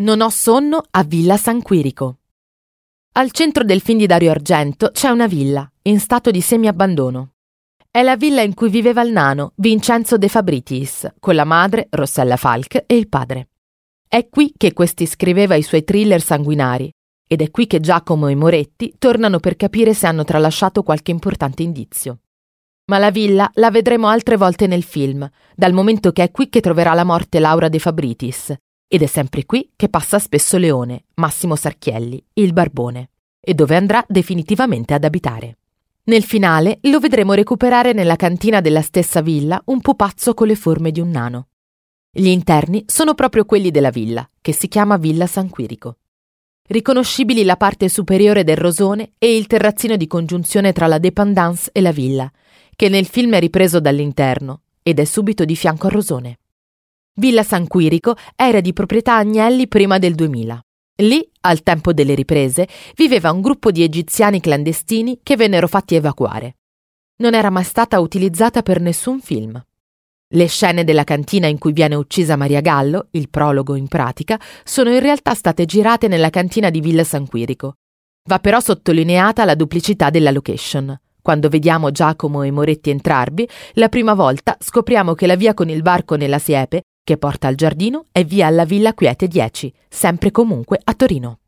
Non ho sonno a Villa San Quirico. Al centro del film di Dario Argento c'è una villa, in stato di semi-abbandono. È la villa in cui viveva il nano, Vincenzo De Fabritis, con la madre, Rossella Falk, e il padre. È qui che questi scriveva i suoi thriller sanguinari, ed è qui che Giacomo e Moretti tornano per capire se hanno tralasciato qualche importante indizio. Ma la villa la vedremo altre volte nel film, dal momento che è qui che troverà la morte Laura De Fabritis, ed è sempre qui che passa spesso Leone, Massimo Sarchielli, il barbone, e dove andrà definitivamente ad abitare. Nel finale lo vedremo recuperare nella cantina della stessa villa un pupazzo con le forme di un nano. Gli interni sono proprio quelli della villa, che si chiama Villa San Quirico. Riconoscibili la parte superiore del rosone e il terrazzino di congiunzione tra la dépendance e la villa, che nel film è ripreso dall'interno ed è subito di fianco al rosone. Villa San Quirico era di proprietà Agnelli prima del 2000. Lì, al tempo delle riprese, viveva un gruppo di egiziani clandestini che vennero fatti evacuare. Non era mai stata utilizzata per nessun film. Le scene della cantina in cui viene uccisa Maria Gallo, il prologo in pratica, sono in realtà state girate nella cantina di Villa San Quirico. Va però sottolineata la duplicità della location. Quando vediamo Giacomo e Moretti entrarvi, la prima volta scopriamo che la via con il varco nella siepe che porta al giardino è via alla Villa Quiete 10, sempre comunque a Torino.